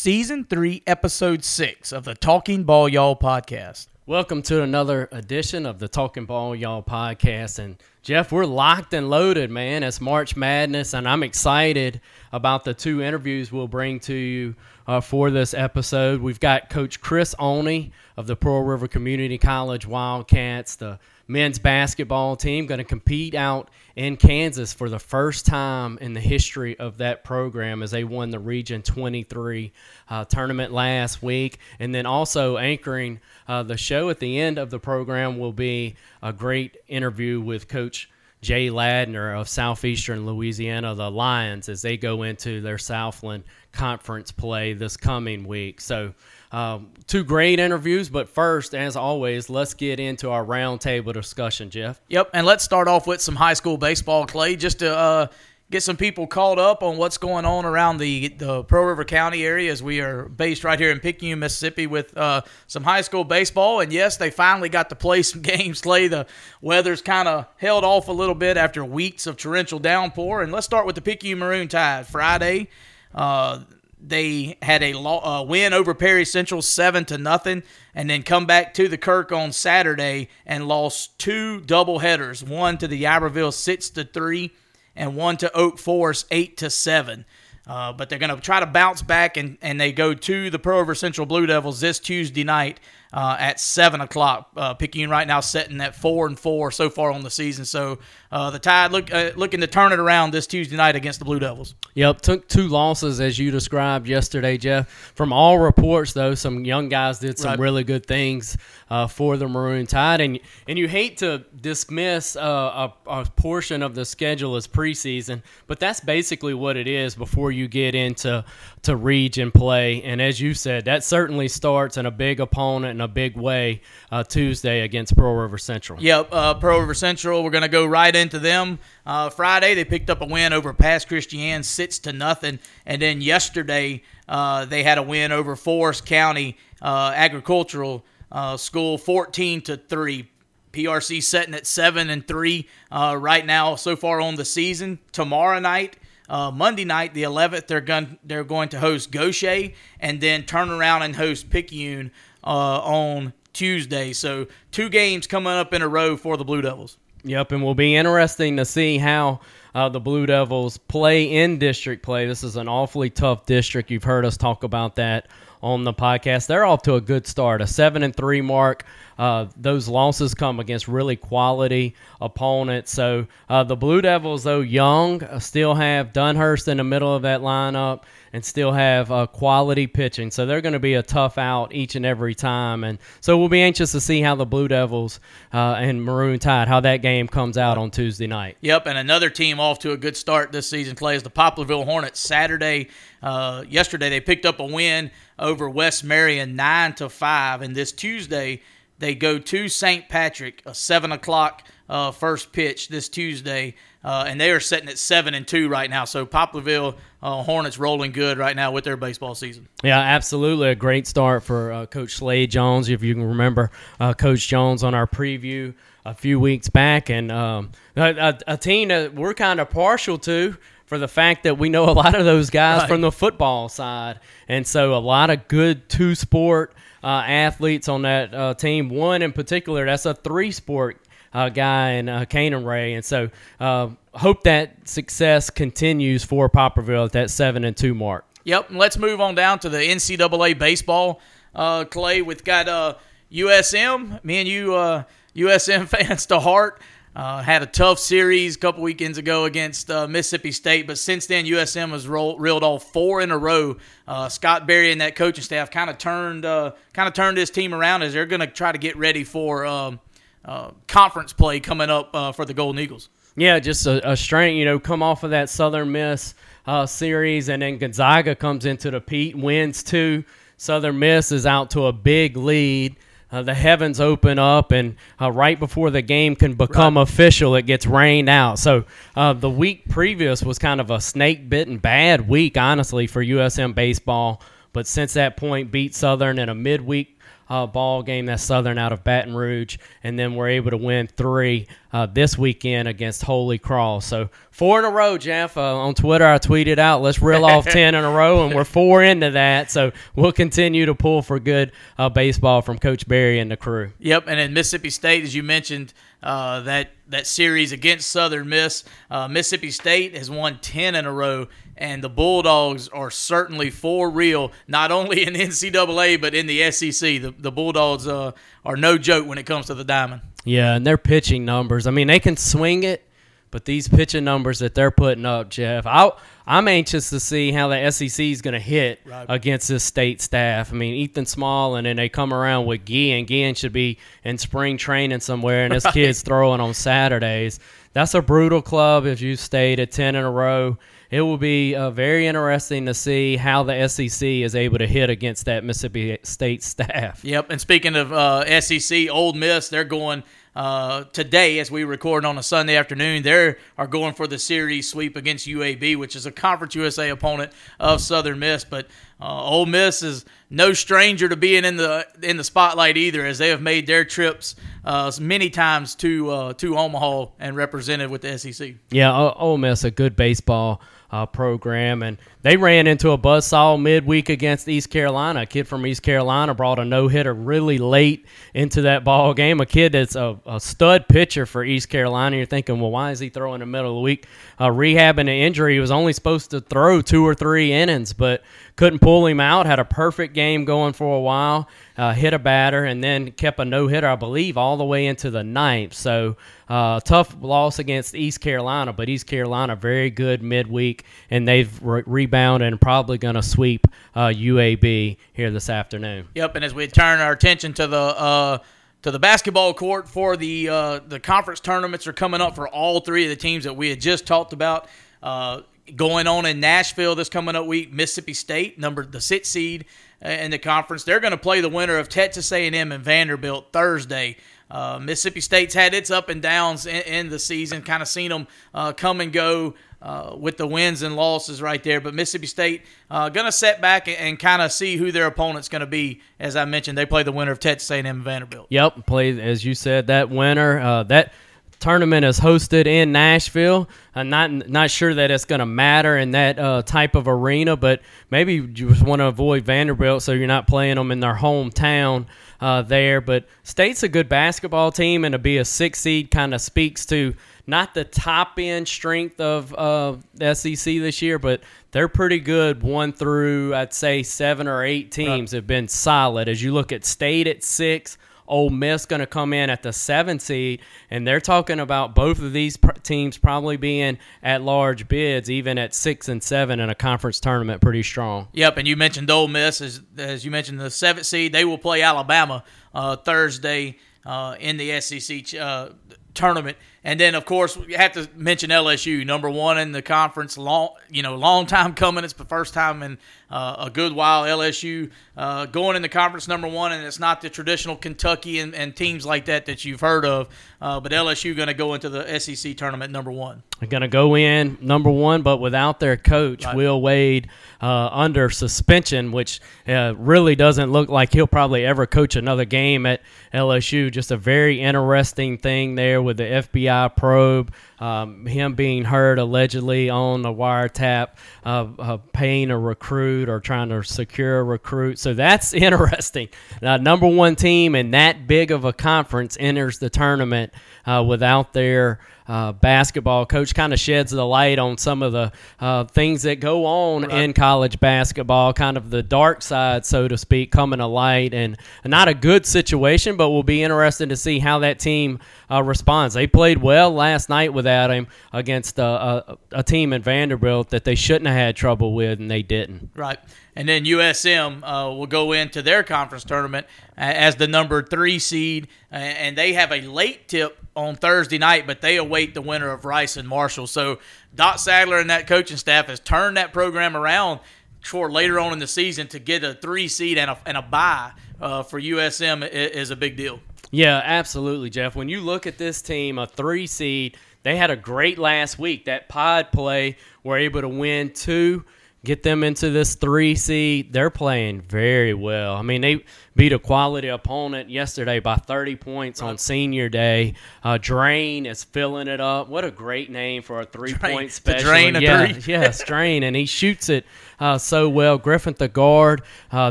Season 3, Episode 6 of the Talking Ball Y'all podcast. Welcome to another edition of the Talking Ball Y'all podcast. And Jeff, we're locked and loaded, man. It's March Madness, and I'm excited about the two interviews we'll bring to you uh, for this episode. We've got Coach Chris Oney of the Pearl River Community College Wildcats, the men's basketball team, going to compete out in Kansas for the first time in the history of that program as they won the Region 23 uh, tournament last week. And then also anchoring uh, the show at the end of the program will be a great interview with Coach. Jay Ladner of Southeastern Louisiana, the Lions, as they go into their Southland Conference play this coming week. So, um, two great interviews, but first, as always, let's get into our roundtable discussion, Jeff. Yep, and let's start off with some high school baseball, Clay, just to uh, get some people caught up on what's going on around the the Pearl River County area, as we are based right here in Picayune, Mississippi, with uh, some high school baseball. And yes, they finally got to play some games. Clay, the weather's kind of held off a little bit after weeks of torrential downpour. And let's start with the Picayune Maroon Tide. Friday. Uh, they had a uh, win over Perry Central seven to nothing, and then come back to the Kirk on Saturday and lost two double headers, one to the Iberville six to three, and one to Oak Forest eight to seven. Uh, but they're going to try to bounce back, and, and they go to the River Central Blue Devils this Tuesday night uh, at seven o'clock. Uh, Picayune right now sitting at four and four so far on the season. So uh, the Tide look uh, looking to turn it around this Tuesday night against the Blue Devils. Yep, took two losses as you described yesterday, Jeff. From all reports, though, some young guys did some Right. really good things uh, for the Maroon Tide, and and you hate to dismiss uh, a, a portion of the schedule as preseason, but that's basically what it is before you get into to region play. And as you said, that certainly starts in a big opponent in a big way uh, Tuesday against Pearl River Central. Yep, uh, Pearl River Central. We're going to go right into them. Uh, Friday, they picked up a win over Pass Christian, six to nothing, and then yesterday uh, they had a win over Forrest County uh, Agricultural uh, School, fourteen to three. PRC setting at seven and three right now so far on the season. Tomorrow night, uh, Monday night, the 11th, they're going they're going to host Gautier and then turn around and host Picayune uh, on Tuesday. So two games coming up in a row for the Blue Devils. Yep, and will be interesting to see how uh, the Blue Devils play in district play. This is an awfully tough district. You've heard us talk about that on the podcast. They're off to a good start, a seven and three mark. Uh, those losses come against really quality opponents. So uh, the Blue Devils, though young, uh, still have Dunhurst in the middle of that lineup and still have uh, quality pitching. So they're going to be a tough out each and every time. And so we'll be anxious to see how the Blue Devils uh, and Maroon Tide, how that game comes out on Tuesday night. Yep, and another team off to a good start this season. Clay is the Poplarville Hornets. Saturday, uh, yesterday they picked up a win over West Marion nine to five, and this Tuesday they go to St. Patrick, a seven o'clock uh, first pitch this Tuesday, uh, and they are sitting at seven and two right now. So Poplarville uh, Hornets rolling good right now with their baseball season. Yeah, absolutely. A great start for uh, Coach Slade Jones. If you can remember uh, Coach Jones on our preview a few weeks back, and um, a, a, team that we're kind of partial to for the fact that we know a lot of those guys Right. from the football side. And so a lot of good two sport uh, athletes on that uh, team. One in particular, that's a three sport uh, guy in uh, Canaan Ray. And so uh, hope that success continues for Poplarville at that 7 and 2 mark. Yep, and let's move on down to the NCAA baseball. Uh, Clay, with got uh, USM. Me and you, uh, USM fans to heart. Uh, had a tough series a couple weekends ago against uh, Mississippi State, but since then USM has roll, reeled off four in a row. Uh, Scott Berry and that coaching staff kind of turned uh, kind of turned this team around as they're going to try to get ready for um, uh, conference play coming up uh, for the Golden Eagles. Yeah, just a, a strength, you know, come off of that Southern Miss uh, series, and then Gonzaga comes into the Pete, wins two. Southern Miss is out to a big lead. Uh, the heavens open up, and uh, right before the game can become official, it gets rained out. So uh, the week previous was kind of a snake bitten bad week, honestly, for USM baseball. But since that point, beat Southern in a midweek uh, ball game that's Southern out of Baton Rouge, and then we're able to win three uh, this weekend against Holy Cross. So Four in a row, Jeff. Uh, on Twitter, I tweeted out, let's reel off 10 in a row, and we're four into that. So we'll continue to pull for good uh, baseball from Coach Berry and the crew. Yep, and in Mississippi State, as you mentioned, uh, that that series against Southern Miss, uh, Mississippi State has won 10 in a row, and the Bulldogs are certainly for real, not only in NCAA, but in the SEC. The, the Bulldogs uh, are no joke when it comes to the diamond. Yeah, and their pitching numbers. I mean, they can swing it but these pitching numbers that they're putting up, Jeff, I, am anxious to see how the SEC is going to hit right. against this state staff. I mean, Ethan Small, and then they come around with Guillen. Guillen should be in spring training somewhere, and this right. kid's throwing on Saturdays. That's a brutal club, if you stayed at 10 in a row. It will be uh, very interesting to see how the SEC is able to hit against that Mississippi State staff. Yep, and speaking of uh, SEC, Ole Miss, they're going – uh, today, as we record on a Sunday afternoon, they are going for the series sweep against UAB, which is a Conference USA opponent of Southern Miss. But uh, Ole Miss is no stranger to being in the in the spotlight either, as they have made their trips uh, many times to uh, to Omaha and represented with the SEC. Yeah, Ole Miss a good baseball uh, program, and they ran into a buzzsaw midweek against East Carolina. A kid from East Carolina brought a no hitter really late into that ball game. A kid that's a, a, stud pitcher for East Carolina. You're thinking, well, why is he throwing in the middle of the week? Uh, rehabbing an injury. He was only supposed to throw two or three innings, but couldn't pull him out. Had a perfect game going for a while. Uh, hit a batter and then kept a no hitter, I believe, all the way into the ninth. So uh, tough loss against East Carolina, but East Carolina very good midweek, and they've re- rebounded and probably going to sweep uh, UAB here this afternoon. Yep, and as we turn our attention to the uh, to the basketball court for the uh, the conference tournaments are coming up for all three of the teams that we had just talked about. Uh, going on in Nashville this coming up week, Mississippi State, number the sixth seed in the conference, they're going to play the winner of Texas A&M and Vanderbilt Thursday. Uh, Mississippi State's had its up and downs in, in the season, kind of seen them uh, come and go uh, with the wins and losses right there. But Mississippi State uh, going to set back and, and kind of see who their opponent's going to be. As I mentioned, they play the winner of Texas A&M and Vanderbilt. Yep, play as you said that winner. Uh, that tournament is hosted in Nashville. I'm not not sure that it's going to matter in that uh, type of arena, but maybe you just want to avoid Vanderbilt so you're not playing them in their hometown uh, there. But State's a good basketball team, and to be a six seed kind of speaks to not the top end strength of uh, the SEC this year, but they're pretty good. One through I'd say seven or eight teams have been solid. As you look at State at six. Ole Miss going to come in at the seven seed, and they're talking about both of these teams probably being at large bids, even at six and seven in a conference tournament, pretty strong. Yep, and you mentioned Ole Miss as as you mentioned the seventh seed. They will play Alabama uh, Thursday uh, in the SEC uh, tournament. And then, of course, we have to mention LSU, number one in the conference. Long, you know, long time coming. It's the first time in uh, a good while. LSU uh, going in the conference number one, and it's not the traditional Kentucky and, and teams like that that you've heard of. Uh, but LSU going to go into the SEC tournament number one. They're going to go in number one, but without their coach, right. Will Wade, uh, under suspension, which uh, really doesn't look like he'll probably ever coach another game at LSU. Just a very interesting thing there with the FBI probe. Um, him being heard allegedly on a wiretap of, paying a recruit or trying to secure a recruit. So that's interesting. Uh, number one team in that big of a conference enters the tournament uh, without their uh, basketball coach kind of sheds the light on some of the uh, things that go on right. in college basketball, kind of the dark side, so to speak, coming to light, and not a good situation, but we'll be interested to see how that team uh, responds. They played well last night without him against a, a, a team in Vanderbilt that they shouldn't have had trouble with, and they didn't. Right. And then USM uh, will go into their conference tournament as the number three seed, and they have a late tip on Thursday night, but they await the winner of Rice and Marshall. So Doc Sadler and that coaching staff has turned that program around for later on in the season to get a three seed and a, and a bye uh, for USM is a big deal. Yeah, absolutely, Jeff. When you look at this team, a three seed, they had a great last week. That pod play were able to win two get them into this three seed. They're playing very well. I mean, they beat a quality opponent yesterday by 30 points on senior day. Uh, Draine is filling it up. What a great name for a three point special. Drain a yeah, three. yes, Draine, and he shoots it uh, so well. Griffin the guard uh,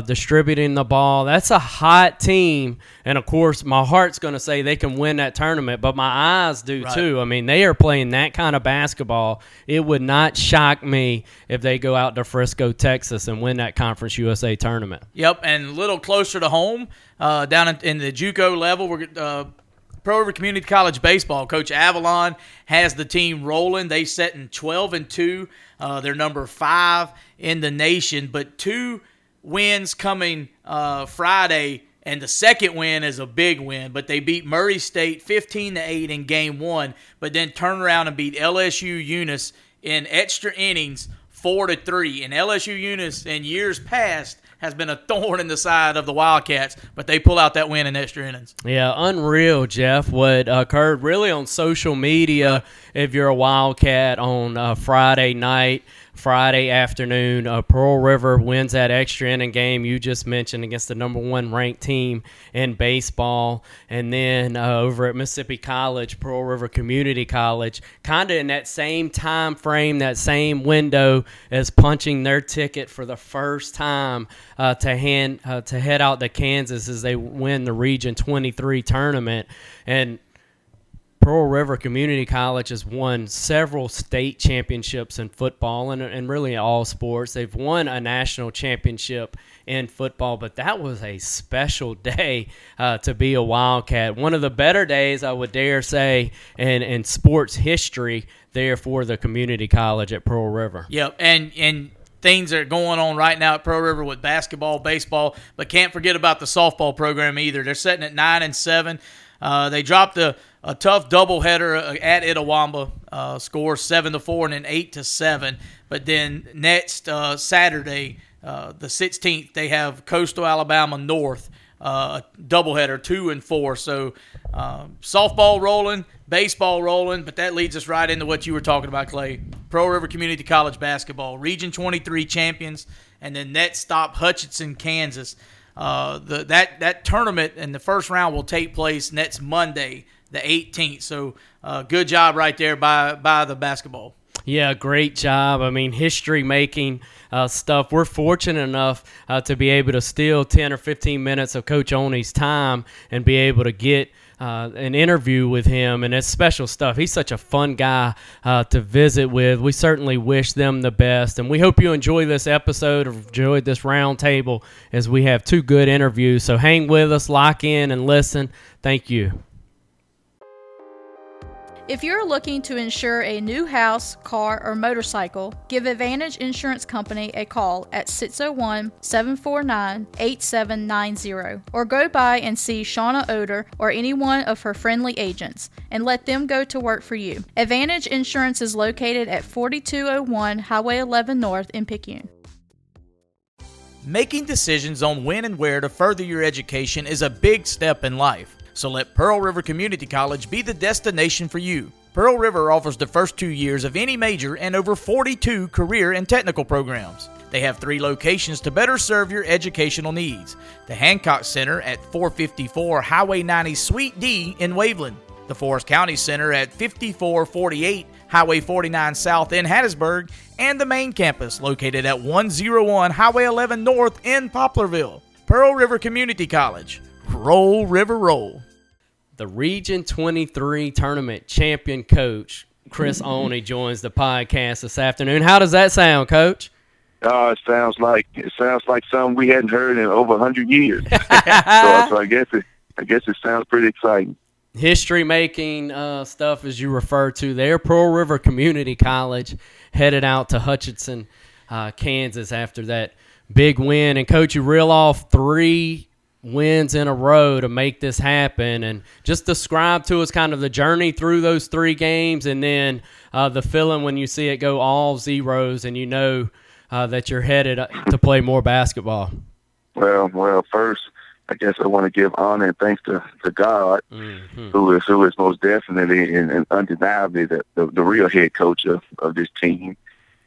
distributing the ball. That's a hot team, and of course, my heart's going to say they can win that tournament, but my eyes do Right. too. I mean, they are playing that kind of basketball. It would not shock me if they go out to Frisco, Texas, and win that Conference USA tournament. Yep, and a little closer to home, uh, down in, in the JUCO level, we're uh, Pearl River Community College baseball. Coach Avalon has the team rolling. They set in twelve and two. Uh, they're number five in the nation, but two wins coming uh, Friday, and the second win is a big win. But they beat Murray State fifteen to eight in game one, but then turn around and beat LSU Eunice in extra innings four to three. And LSU Eunice in years past has been a thorn in the side of the Wildcats, but they pull out that win in extra innings. Yeah, unreal, Jeff. What occurred really on social media, if you're a Wildcat on uh, Friday night, Friday afternoon, uh, Pearl River wins that extra inning game you just mentioned against the number one ranked team in baseball. And then uh, over at Mississippi College, Pearl River Community College, kind of in that same time frame, that same window as punching their ticket for the first time uh, to hand uh, to head out to Kansas as they win the Region 23 tournament. And Pearl River Community College has won several state championships in football and, and really all sports. They've won a national championship in football, but that was a special day uh, to be a Wildcat. One of the better days, I would dare say, in, in sports history there for the community college at Pearl River. Yep, and and things are going on right now at Pearl River with basketball, baseball, but can't forget about the softball program either. They're sitting at nine and seven. Uh, they dropped a, a tough doubleheader at Itawamba, uh, score seven to four and then eight to seven. But then next uh, Saturday, uh, the 16th, they have Coastal Alabama North, uh, doubleheader, two and four. So uh, softball rolling, baseball rolling, but that leads us right into what you were talking about, Clay. Pearl River Community College basketball, Region 23 champions, and then next stop Hutchinson, Kansas. Uh, the that that tournament and the first round will take place next Monday, the 18th. So uh, good job right there by by the basketball. Yeah, great job. I mean, history making uh, stuff. We're fortunate enough uh, to be able to steal 10 or 15 minutes of Coach Oney's time and be able to get uh, an interview with him, and it's special stuff. He's such a fun guy uh, to visit with. We certainly wish them the best, and we hope you enjoy this episode, or enjoyed this roundtable, as we have two good interviews. So hang with us, lock in, and listen. Thank you. If you're looking to insure a new house, car, or motorcycle, give Advantage Insurance Company a call at 601 749 8790 or go by and see Shauna Oder or any one of her friendly agents and let them go to work for you. Advantage Insurance is located at 4201 Highway 11 North in Picayune. Making decisions on when and where to further your education is a big step in life. So let Pearl River Community College be the destination for you. Pearl River offers the first two years of any major and over 42 career and technical programs. They have three locations to better serve your educational needs the Hancock Center at 454 Highway 90 Suite D in Waveland, the Forrest County Center at 5448 Highway 49 South in Hattiesburg, and the main campus located at 101 Highway 11 North in Poplarville. Pearl River Community College. Roll, River, roll. The Region 23 tournament champion coach, Chris Oney, joins the podcast this afternoon. How does that sound, coach? Oh, it sounds like it sounds like something we hadn't heard in over hundred years. so, so I guess it I guess it sounds pretty exciting. history making uh, stuff as you refer to there. Pearl River Community College headed out to Hutchinson, uh, Kansas after that big win. And coach, you reel off three wins in a row to make this happen. And just describe to us kind of the journey through those three games and then uh, the feeling when you see it go all zeros and you know uh, that you're headed to play more basketball. Well, well, first I guess I want to give honor and thanks to, to God, Mhm. who is who is most definitely and, and undeniably the, the, the real head coach of, of this team.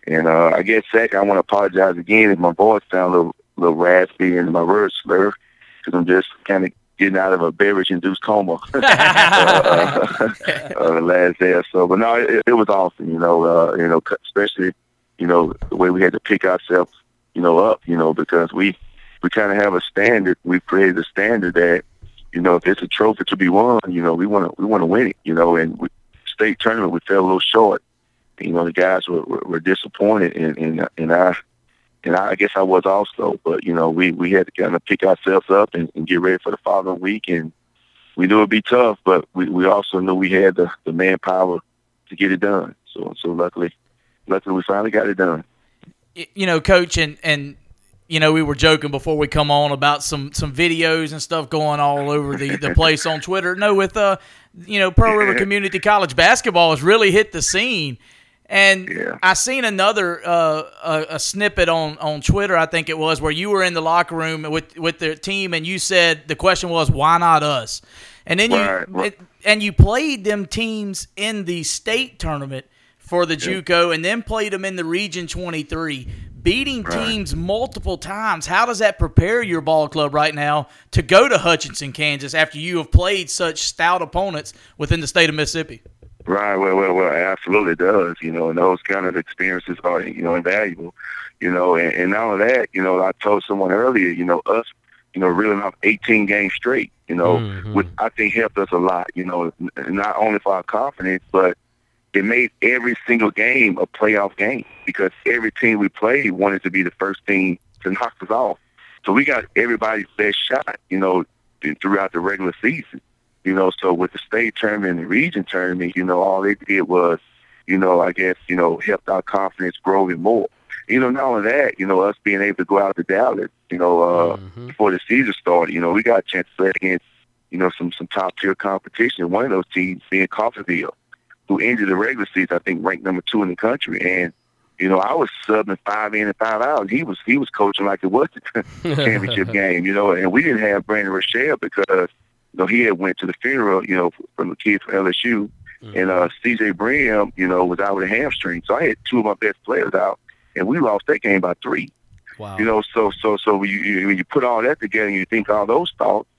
And uh, I guess second, I want to apologize again if my voice sounds a little, little raspy and my words slur. Because I'm just kind of getting out of a beverage-induced coma uh, uh, last day or so. But no, it, it was awesome. You know, uh, you know, especially you know the way we had to pick ourselves, you know, up. You know, because we we kind of have a standard. We've created a standard that you know if it's a trophy to be won, you know, we want to we want to win it. You know, and we, state tournament we fell a little short. You know, the guys were were, were disappointed, and and and I and I guess I was also. But you know, we we had to kind of pick ourselves up and, and get ready for the following week, and we knew it'd be tough, but we we also knew we had the the manpower to get it done. So so luckily, luckily we finally got it done. You know, coach, and and you know, we were joking before we come on about some some videos and stuff going all over the the place on Twitter. No, with uh, you know, Pearl River Community College basketball has really hit the scene. And Yeah. I seen another uh, a, a snippet on, on Twitter, I think it was, where you were in the locker room with with the team, and you said the question was, "Why not us?" And then you Right, right. and you played them teams in the state tournament for the JUCO, and then played them in the Region 23, beating Right. teams multiple times. How does that prepare your ball club right now to go to Hutchinson, Kansas, after you have played such stout opponents within the state of Mississippi? Right. Well, well, well, it absolutely does. You know, and those kind of experiences are, you know, invaluable. You know, and, and not only that, you know, I told someone earlier, you know, us, you know, reeling off 18 games straight, you know, Mhm. which I think helped us a lot. You know, not only for our confidence, but it made every single game a playoff game because every team we played wanted to be the first team to knock us off. So we got everybody's best shot, you know, throughout the regular season. You know, so with the state tournament and the region tournament, you know, all they did was, you know, I guess, you know, helped our confidence grow even more. You know, not only that, you know, us being able to go out to Dallas, you know, uh, Mhm. before the season started, you know, we got a chance to play against, you know, some some top tier competition. One of those teams being Coffeyville, who ended the regular season, I think, ranked number two in the country. And, you know, I was subbing five in and five out. He was he was coaching like it was the championship game, you know, and we didn't have Brandon Rochelle because you know, he had went to the funeral, you know, from the kids from LSU, and uh, C.J. Brim, you know, was out with a hamstring. So I had two of my best players out, and we lost that game by three. Wow. You know, so so so when you, you when you put all that together, and you think all those thoughts,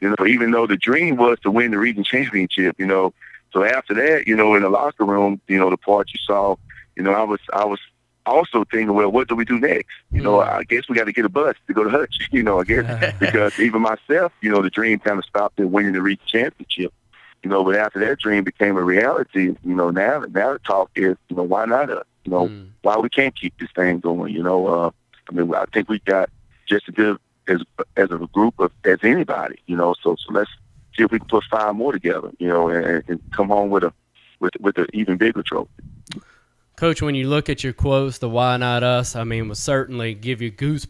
you know, even though the dream was to win the region championship, you know, so after that, you know, in the locker room, you know, the part you saw, you know, I was I was also thinking, well, what do we do next? You know, Mm. I guess we got to get a bus to go to Hutch. You know, I guess because even myself, you know, the dream kind of stopped at winning the region championship. You know, but after that dream became a reality, you know, now now the talk is, you know, why not us? You know, Mm. why we can't keep this thing going? You know, uh, I mean, I think we got just as good as as a group of as anybody. You know, so so let's see if we can put five more together. You know, and, and come home with a with with an even bigger trophy. Coach, when you look at your quotes, the "Why not us?" I mean, will certainly give you goose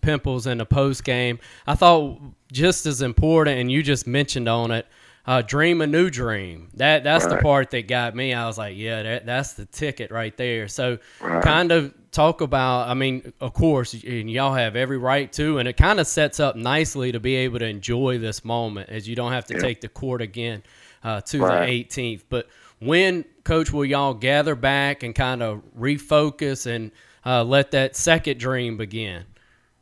pimples in the post game. I thought just as important, and you just mentioned on it, uh, dream a new dream. That that's the part that got me. I was like, yeah, that, that's the ticket right there. So, Right. kind of talk about. I mean, of course, and y'all have every right to, and it kind of sets up nicely to be able to enjoy this moment as you don't have to Yeah. take the court again uh, to Right. the 18th. But when, Coach, will y'all gather back and kind of refocus and uh, let that second dream begin?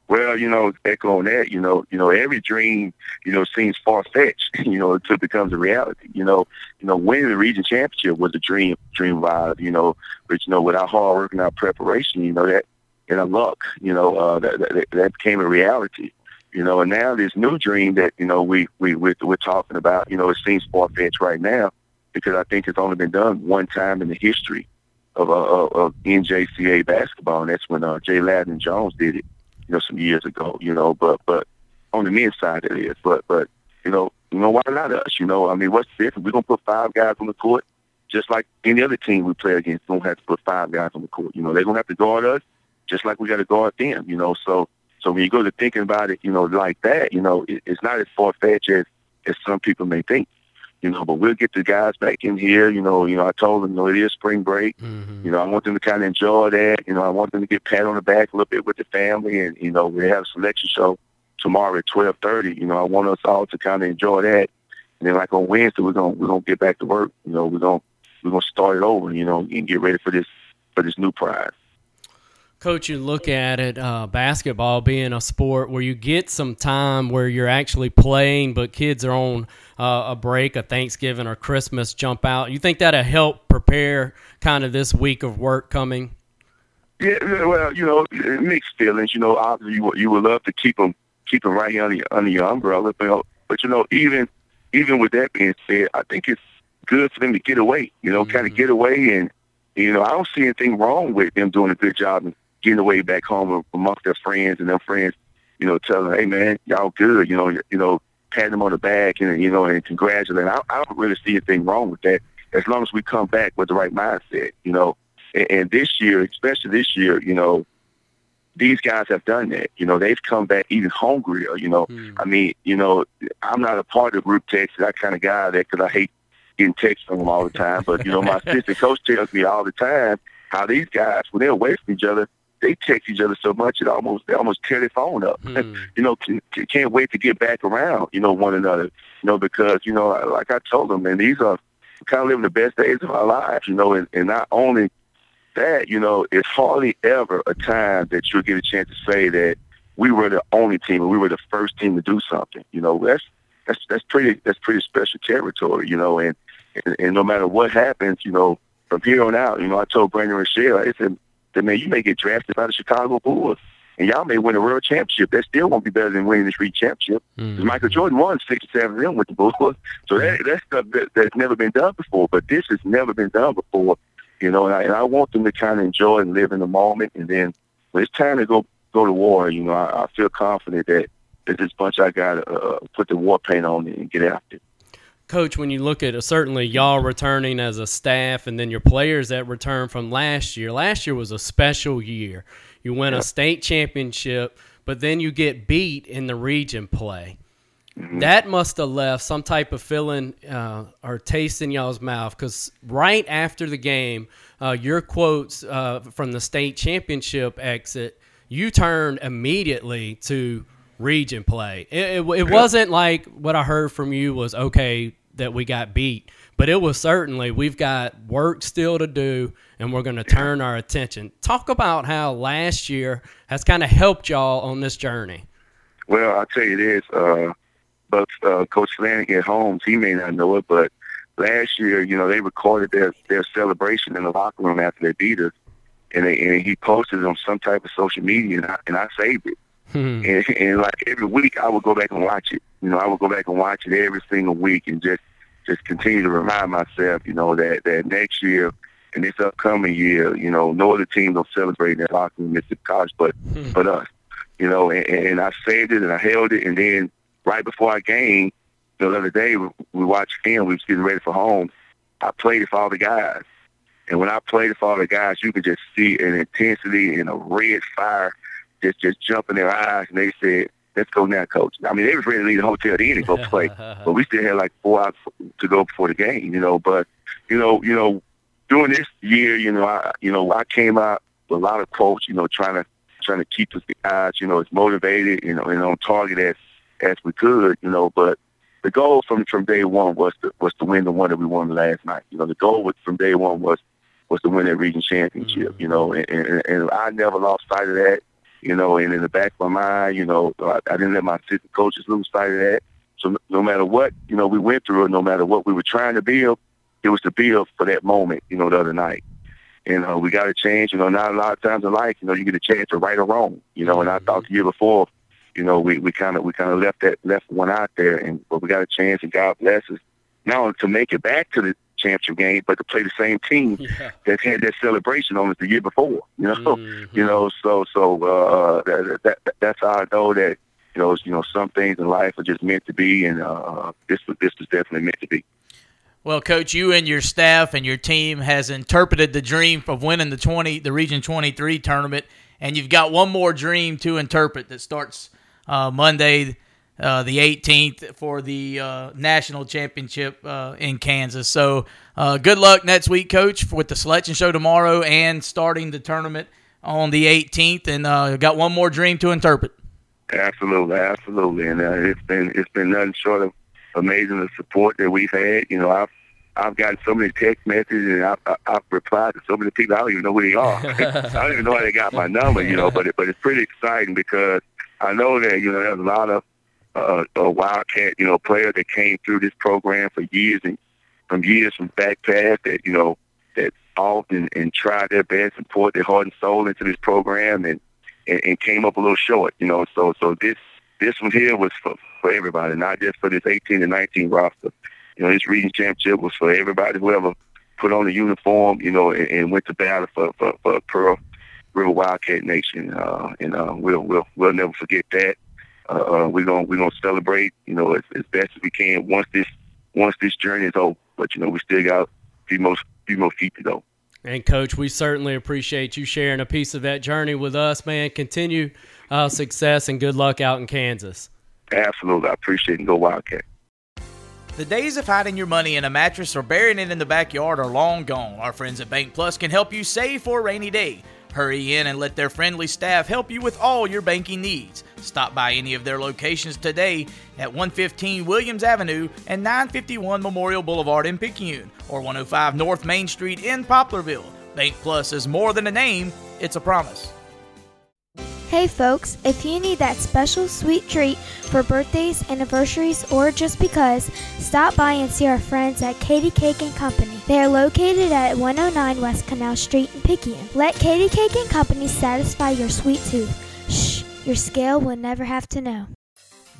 Well, you know, echoing that, you know, you know, every dream, you know, seems far fetched, you know, until it becomes a reality. You know, you know, winning the region championship was a dream, dream vibe, you know, but you know, with our hard work and our preparation, you know, that and our luck, you know, uh, that, that that became a reality. You know, and now this new dream that you know we we we're, we're talking about, you know, it seems far fetched right now because I think it's only been done one time in the history of uh, of, NJCAA basketball, and that's when uh, Jay Ladner Jones did it you know, some years ago, you know, but but on the men's side it is. But but you know, you know, why not us? You know, I mean, what's the difference? We're gonna put five guys on the court, just like any other team we play against. Don't have to put five guys on the court. You know, they're gonna have to guard us, just like we got to guard them. You know, so so when you go to thinking about it, you know, like that, you know, it, it's not as far fetched as as some people may think. You know, but we'll get the guys back in here. You know, you know, I told them, you know, it is spring break. Mm-hmm. You know, I want them to kind of enjoy that. You know, I want them to get pat on the back a little bit with the family, and you know, we have a selection show tomorrow at twelve thirty. You know, I want us all to kind of enjoy that, and then like on Wednesday, we're gonna we're gonna get back to work. You know, we're gonna we're gonna start it over. You know, and get ready for this for this new prize. Coach, you look at it, uh, basketball being a sport where you get some time where you're actually playing, but kids are on uh, a break, a Thanksgiving or Christmas jump out. You think that'll help prepare kind of this week of work coming? Yeah, well, you know, mixed feelings. You know, obviously you, you would love to keep them keep them right here under, under your umbrella, but but you know, even even with that being said, I think it's good for them to get away. You know, mm-hmm. kind of get away, and you know, I don't see anything wrong with them doing a good job and getting away back home amongst their friends and their friends, you know, telling them, hey man, y'all good, you know, you know, patting them on the back and you know, and congratulating. I, I don't really see anything wrong with that as long as we come back with the right mindset, you know. And, and this year, especially this year, you know, these guys have done that. You know, they've come back even hungrier. You know, mm. I mean, you know, I'm not a part of group text, that kind of guy that because I hate getting texts from them all the time. But you know, my assistant coach tells me all the time how these guys, when they're away from each other, they text each other so much it almost they almost tear their phone up. Mm. you know, can, can't wait to get back around. You know, one another. You know, because you know, like I told them, man, these are kind of living the best days of our lives. You know, and, and not only that, you know, it's hardly ever a time that you'll get a chance to say that we were the only team and we were the first team to do something. You know, that's that's that's pretty that's pretty special territory. You know, and and, and no matter what happens, you know, from here on out, you know, I told Brandon Rochelle, I said that man, you may get drafted by the Chicago Bulls, and y'all may win a world championship. That still won't be better than winning the street championship. Mm-hmm. Michael Jordan won six or seven of them with the Bulls, so that that's stuff that, that's never been done before. But this has never been done before, you know. And I, and I want them to kind of enjoy and live in the moment, and then when it's time to go go to war, you know, I, I feel confident that that this bunch I got to uh, put the war paint on and get after it. Coach, when you look at certainly y'all returning as a staff and then your players that return from last year, last year was a special year. You win a state championship, but then you get beat in the region play. Mm-hmm. That must have left some type of feeling uh, or taste in y'all's mouth because right after the game, uh, your quotes uh, from the state championship exit, you turned immediately to region play. It, it, it wasn't like what I heard from you was okay that we got beat, but it was certainly we've got work still to do, and we're going to turn our attention. Talk about how last year has kind of helped y'all on this journey. Well, I'll tell you this, uh, but uh, Coach Flanagan Holmes, he may not know it, but last year, you know, they recorded their their celebration in the locker room after they beat us, and, they, and he posted it on some type of social media, and I, and I saved it. Hmm. And, and like every week, I would go back and watch it. You know, I would go back and watch it every single week, and just just continue to remind myself, you know, that that next year and this upcoming year, you know, no other team will celebrate in that locker room, Mississippi College, but hmm. but us. You know, and, and I saved it and I held it, and then right before our game, the other day we watched film. We was getting ready for home. I played it for all the guys, and when I played it for all the guys, you could just see an intensity and a red fire just just jump in their eyes, and they said, "Let's go now, coach." I mean, they was ready to leave the hotel then and go play, but we still had like four hours to go before the game, you know. But you know, you know, during this year, you know, I you know I came out with a lot of quotes, you know, trying to trying to keep us the guys, you know, as motivated, you know, and on target as as we could, you know. But the goal from from day one was to was to win the one that we won last night. You know, the goal was, from day one was was to win that region championship. Mm-hmm. You know, and, and and I never lost sight of that you know, and in the back of my mind, you know, I, I didn't let my assistant coaches lose sight of that. So no matter what, you know, we went through, no matter what we were trying to build, it was to build for that moment, you know, the other night. And uh, we got to change, you know, not a lot of times in life, you know, you get a chance to right or wrong, you know, and I thought the year before, you know, we, we kind of, we kind of left that, left one out there and, but we got a chance and God bless us now to make it back to the, championship game, but to play the same team yeah. that had that celebration on us the year before. You know, mm-hmm. you know, so so uh, that, that, that's how I know that you know you know some things in life are just meant to be, and uh, this this was definitely meant to be. Well, coach, you and your staff and your team has interpreted the dream of winning the twenty the Region Twenty Three tournament, and you've got one more dream to interpret that starts uh, Monday uh, the 18th for the uh, national championship uh, in Kansas. So uh, good luck next week, Coach, with the selection show tomorrow and starting the tournament on the 18th. And uh, got one more dream to interpret. Absolutely, absolutely, and it's been it's been nothing short of amazing the support that we've had. You know, I've I've gotten so many text messages and I've, I've replied to so many people I don't even know who they are. I don't even know how they got my number, you know. But it, but it's pretty exciting because I know that you know there's a lot of a Wildcat, you know, players that came through this program for years and from years from back past that you know that often and tried their best and poured their heart and soul into this program and, and and came up a little short, you know. So so this this one here was for for everybody, not just for this 18 and 19 roster. You know, this region championship was for everybody, whoever put on the uniform, you know, and, and went to battle for for, for Pearl River Wildcat Nation, uh, and uh, we'll we'll we'll never forget that. Uh, uh, we're gonna we're gonna celebrate, you know, as, as best as we can once this once this journey is over. But you know, we still got a few more few more feet to go. And coach, we certainly appreciate you sharing a piece of that journey with us, man. Continue uh, success and good luck out in Kansas. Absolutely, I appreciate it. Go Wildcat. The days of hiding your money in a mattress or burying it in the backyard are long gone. Our friends at Bank Plus can help you save for a rainy day. Hurry in and let their friendly staff help you with all your banking needs. Stop by any of their locations today at 115 Williams Avenue and 951 Memorial Boulevard in Picayune or 105 North Main Street in Poplarville. Bank Plus is more than a name, it's a promise. Hey folks, if you need that special sweet treat for birthdays, anniversaries, or just because, stop by and see our friends at Katie Cake and Company. They are located at 109 West Canal Street in Picayune. Let Katie Cake and Company satisfy your sweet tooth. Shh, your scale will never have to know.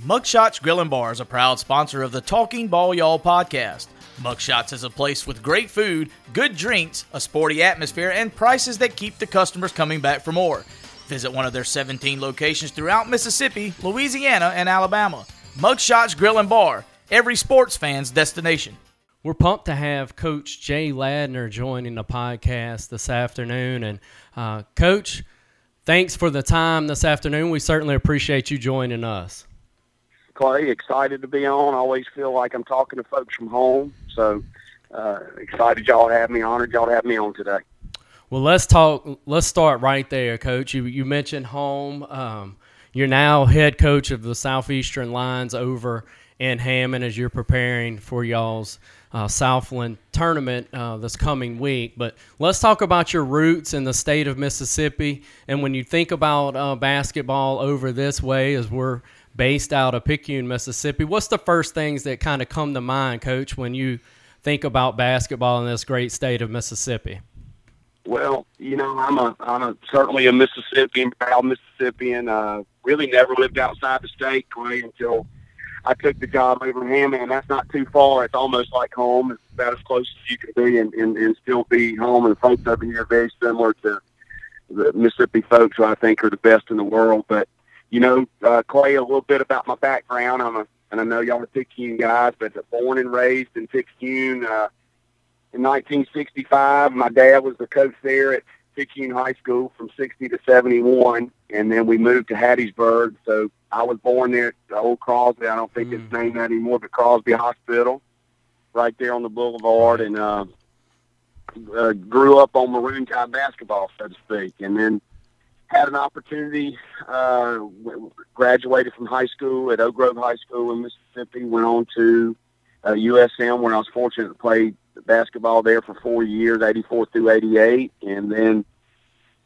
Mugshots Grill and Bar is a proud sponsor of the Talking Ball Y'all podcast. Mugshots is a place with great food, good drinks, a sporty atmosphere, and prices that keep the customers coming back for more. Visit one of their 17 locations throughout Mississippi, Louisiana, and Alabama. Mugshots Grill and Bar, every sports fan's destination. We're pumped to have Coach Jay Ladner joining the podcast this afternoon. And, uh, Coach, thanks for the time this afternoon. We certainly appreciate you joining us. Clay, excited to be on. I always feel like I'm talking to folks from home. So uh, excited y'all to have me, honored y'all to have me on today. Well, let's talk. Let's start right there, Coach. You you mentioned home. Um, you're now head coach of the Southeastern Lions over in Hammond as you're preparing for y'all's uh, Southland tournament uh, this coming week. But let's talk about your roots in the state of Mississippi. And when you think about uh, basketball over this way, as we're based out of Picayune, Mississippi, what's the first things that kind of come to mind, Coach, when you think about basketball in this great state of Mississippi? Well, you know, I'm a I'm a certainly a Mississippian, proud Mississippian. Uh, really never lived outside the state, Clay, until I took the job over Hammond, and that's not too far. It's almost like home. It's about as close as you can be, and, and, and still be home. And folks over here are very similar to the Mississippi folks, who I think are the best in the world. But you know, uh, Clay, a little bit about my background. I'm a, and I know y'all are Picayune guys, but born and raised in Picayune. Uh, in 1965. My dad was the coach there at Picayune High School from 60 to 71, and then we moved to Hattiesburg. So I was born there at the old Crosby. I don't think mm. it's named that anymore, but Crosby Hospital, right there on the boulevard, and uh, uh, grew up on Maroon Tide basketball, so to speak, and then had an opportunity. Uh, graduated from high school at Oak Grove High School in Mississippi. Went on to uh, USM, where I was fortunate to play basketball there for four years, 84 through 88, and then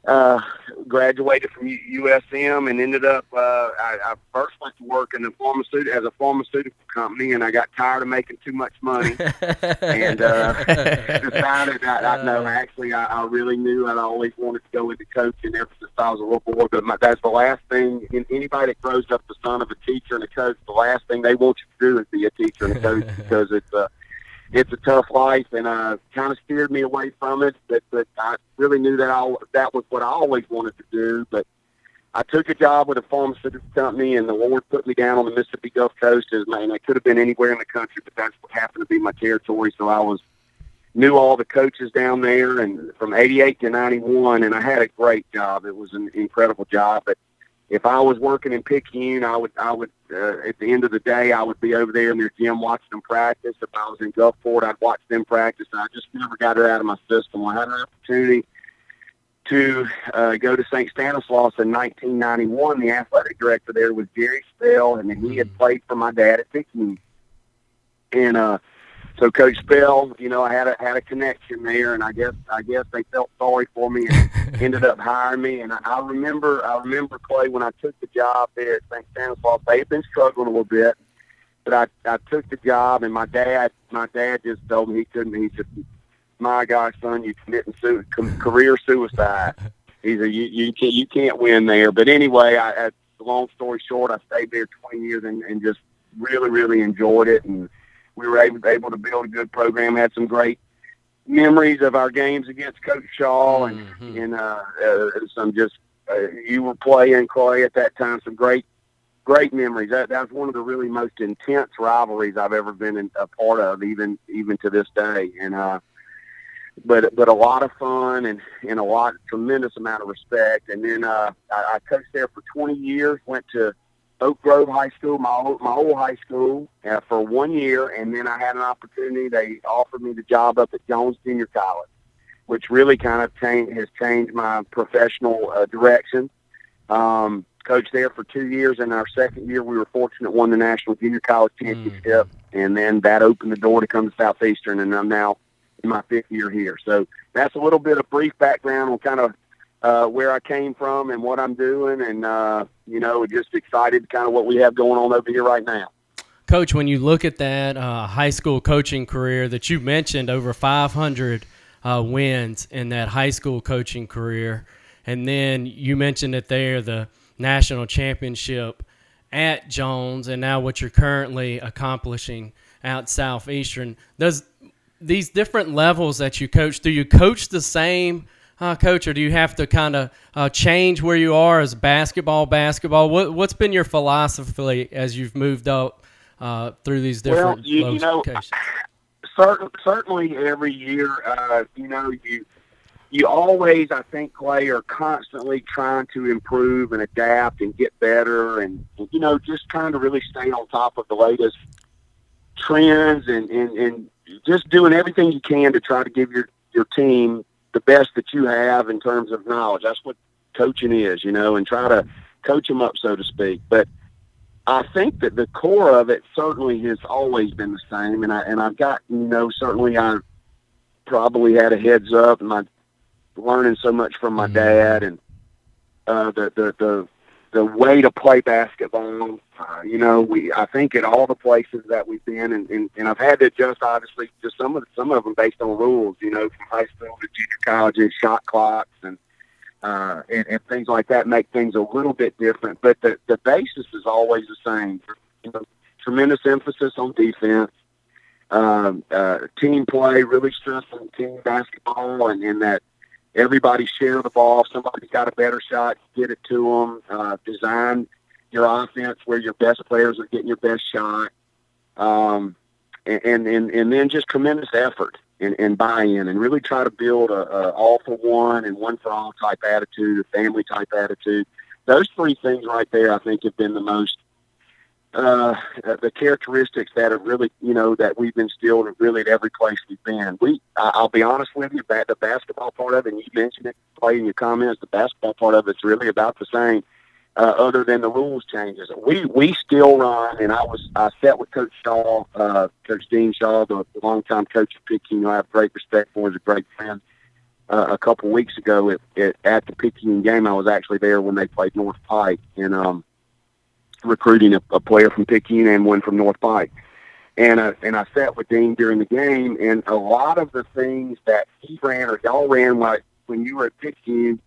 uh, graduated from USM and ended up. Uh, I, I first went to work in a pharmaceutical as a pharmaceutical company, and I got tired of making too much money, and uh, decided that I no, actually, I, I really knew I always wanted to go into coaching ever since I was a little boy. But my, that's the last thing. Anybody that grows up the son of a teacher and a coach, the last thing they want you to do is be a teacher and a coach because it's uh, it's a tough life, and uh, kind of steered me away from it. But but I really knew that I that was what I always wanted to do. But I took a job with a pharmaceutical company, and the Lord put me down on the Mississippi Gulf Coast. As man, I could have been anywhere in the country, but that's what happened to be my territory. So I was knew all the coaches down there, and from '88 to '91, and I had a great job. It was an incredible job, but if I was working in Picayune, I would, I would, uh, at the end of the day, I would be over there in their gym watching them practice. If I was in Gulfport, I'd watch them practice. I just never got it out of my system. I had an opportunity to uh, go to St. Stanislaus in 1991. The athletic director there was Jerry Spell, and he had played for my dad at Picayune. And uh, so Coach Bell, you know, I had a had a connection there, and I guess I guess they felt sorry for me and ended up hiring me. And I, I remember I remember Clay when I took the job there at St. Stanislaus. They had been struggling a little bit, but I I took the job, and my dad my dad just told me he couldn't. He said, "My gosh, son, you're committing su- career suicide." He said, "You you can't you can't win there." But anyway, I, I long story short, I stayed there 20 years and, and just really really enjoyed it and we were able, able to build a good program. Had some great memories of our games against Coach Shaw and mm-hmm. and uh, uh, some just uh, you were playing Clay at that time. Some great great memories. That that was one of the really most intense rivalries I've ever been in, a part of, even even to this day. And uh, but but a lot of fun and and a lot tremendous amount of respect. And then uh, I, I coached there for 20 years. Went to Oak Grove High School, my old, my old high school, uh, for one year, and then I had an opportunity. They offered me the job up at Jones Junior College, which really kind of changed has changed my professional uh, direction. Um, coached there for two years, and our second year, we were fortunate won the national junior college championship, mm. and then that opened the door to come to Southeastern, and I'm now in my fifth year here. So that's a little bit of brief background on kind of uh, where I came from and what I'm doing, and uh, you know, just excited kind of what we have going on over here right now. Coach, when you look at that uh, high school coaching career that you mentioned, over 500 uh, wins in that high school coaching career, and then you mentioned that they're the national championship at Jones, and now what you're currently accomplishing out Southeastern. Does these different levels that you coach, do you coach the same? Uh, coach, or do you have to kind of uh, change where you are as basketball? Basketball. What, what's been your philosophy as you've moved up uh, through these different well, you, you know, certain, certainly every year, uh, you know, you you always, I think, Clay, are constantly trying to improve and adapt and get better, and you know, just trying to really stay on top of the latest trends and and, and just doing everything you can to try to give your your team the best that you have in terms of knowledge. That's what coaching is, you know, and try to coach them up, so to speak. But I think that the core of it certainly has always been the same, and I and I've got you know certainly I probably had a heads up, and my learning so much from my mm-hmm. dad and uh, the the the the way to play basketball. Uh, you know, we I think at all the places that we've been, and, and, and I've had to adjust obviously to some of some of them based on rules. You know, from high school to junior college, and shot clocks and, uh, and and things like that make things a little bit different. But the the basis is always the same. You know, tremendous emphasis on defense. Um, uh, team play, really stressing team basketball, and in that everybody share the ball. Somebody's got a better shot, get it to them. Uh, design your offense where your best players are getting your best shot. Um, and, and, and then just tremendous effort and, and buy-in and really try to build a, a all for one and one for all type attitude, a family type attitude. Those three things right there, I think, have been the most uh, the characteristics that are really, you know, that we've instilled really at every place we've been. We, I'll be honest with you, about the basketball part of it, and you mentioned it, Clay in your comments, the basketball part of it's really about the same, uh, other than the rules changes. We we still run, and I was I sat with Coach Shaw, uh, Coach Dean Shaw, the, longtime coach of Picayune. I have great respect for. He's a great friend. Uh, a couple weeks ago at, at at the Picayune game, I was actually there when they played North Pike, and um recruiting a, a player from Picayune and one from North Pike. And I, and I sat with Dean during the game, and a lot of the things that he ran or y'all ran like when you were at Picayune,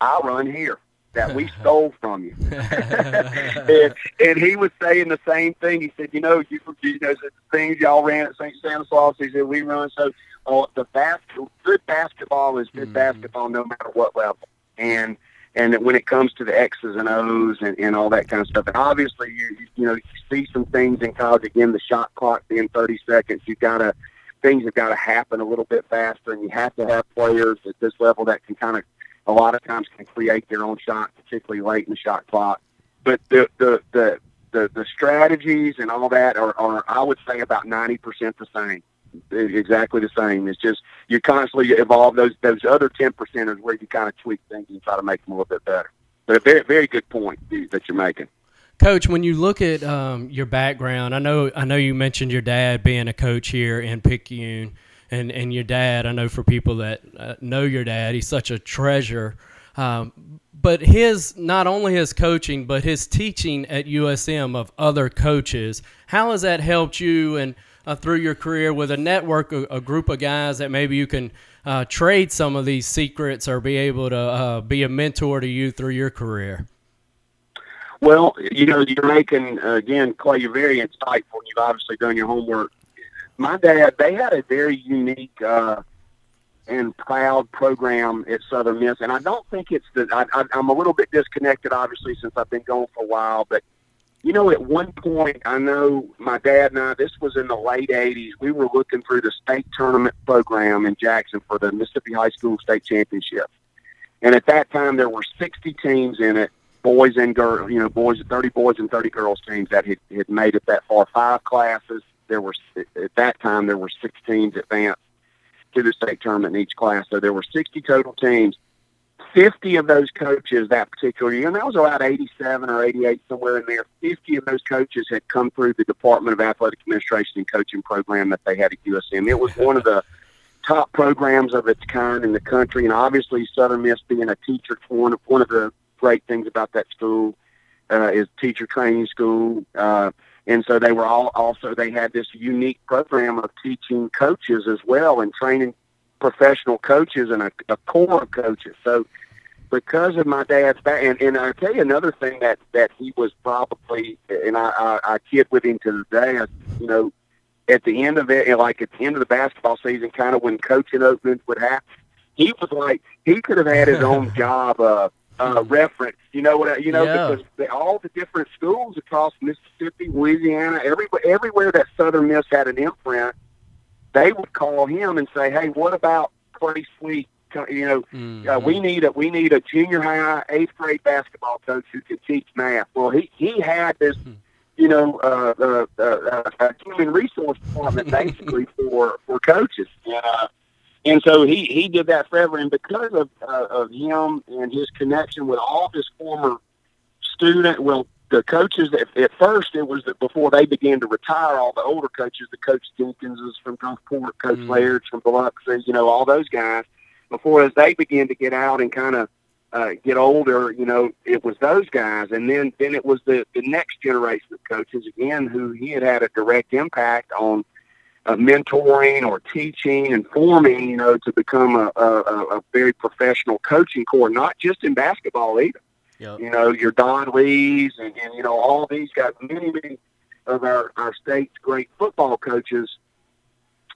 I run here that we stole from you. and, and he was saying the same thing. He said, you know, you, you know, the things y'all ran at St. Stanislaus, he said, we run. So uh, the bas- good basketball is good mm-hmm. basketball no matter what level. And – and when it comes to the X's and O's and, and all that kind of stuff. And obviously, you you know you see some things in college again. The shot clock being 30 seconds, you got to things have got to happen a little bit faster, and you have to have players at this level that can kind of a lot of times can create their own shot, particularly late in the shot clock. But the the the the, the strategies and all that are, are I would say about 90% the same exactly the same. It's just you constantly evolve those those other ten percenters where you kind of tweak things and try to make them a little bit better. But a very very good point that you're making. Coach, when you look at um, your background, I know I know you mentioned your dad being a coach here in Picayune, and and your dad. I know for people that uh, know your dad, he's such a treasure. Um, but his not only his coaching, but his teaching at USM of other coaches. How has that helped you and uh, through your career with a network, a, a, group of guys that maybe you can uh, trade some of these secrets or be able to uh, be a mentor to you through your career? Well, you know, you're making again, Clay. You're very insightful. You've obviously done your homework. My dad, they had a very unique uh, and proud program at Southern Miss, and I don't think it's the, I, I, I'm a little bit disconnected, obviously, since I've been gone for a while. But you know, at one point, I know my dad and I. This was in the late '80s. We were looking through the state tournament program in Jackson for the Mississippi High School State Championship, and at that time there were 60 teams in it boys and girls, you know, boys, 30 boys and 30 girls teams that had, had made it that far. Five classes. There were, at that time, there were six teams advanced to the state tournament in each class. So there were 60 total teams. 50 of those coaches that particular year, and that was about 87 or 88, somewhere in there, 50 of those coaches had come through the Department of Athletic Administration and Coaching program that they had at USM. It was one of the top programs of its kind in the country, and obviously Southern Miss being a teacher, one of, one of the great things about that school uh, is teacher training school. Uh, and so they were all also they had this unique program of teaching coaches as well and training professional coaches and a, a core of coaches. So because of my dad's back, and, and I tell you another thing that that he was probably, and I, I, I kid with him to the day. You know, at the end of it, like at the end of the basketball season, kind of when coaching openings would happen, he was like he could have had his own job. Uh, uh, reference. You know what? I, you know yeah. because they, all the different schools across Mississippi, Louisiana, everywhere, everywhere that Southern Miss had an imprint, they would call him and say, "Hey, what about Clay Sweet? You know, mm-hmm. uh, we need a we need a junior high eighth grade basketball coach who can teach math." Well, he he had this. Mm-hmm. You know, uh, uh, uh, uh, human resource department basically for for coaches, and uh, and so he he did that forever. And because of uh, of him and his connection with all his former student, well, the coaches at, at first it was that before they began to retire, all the older coaches, the coach Jenkinses from Gulfport, Coach mm. Laird's from Biloxi, you know, all those guys. Before as they began to get out and kind of uh, get older, you know, it was those guys, and then then it was the the next generation of coaches again who he had had a direct impact on uh, mentoring or teaching and forming, you know, to become a, a, a very professional coaching core, not just in basketball either. Yep. You know, your Don Lees and, and, you know, all these guys, many, many of our, our state's great football coaches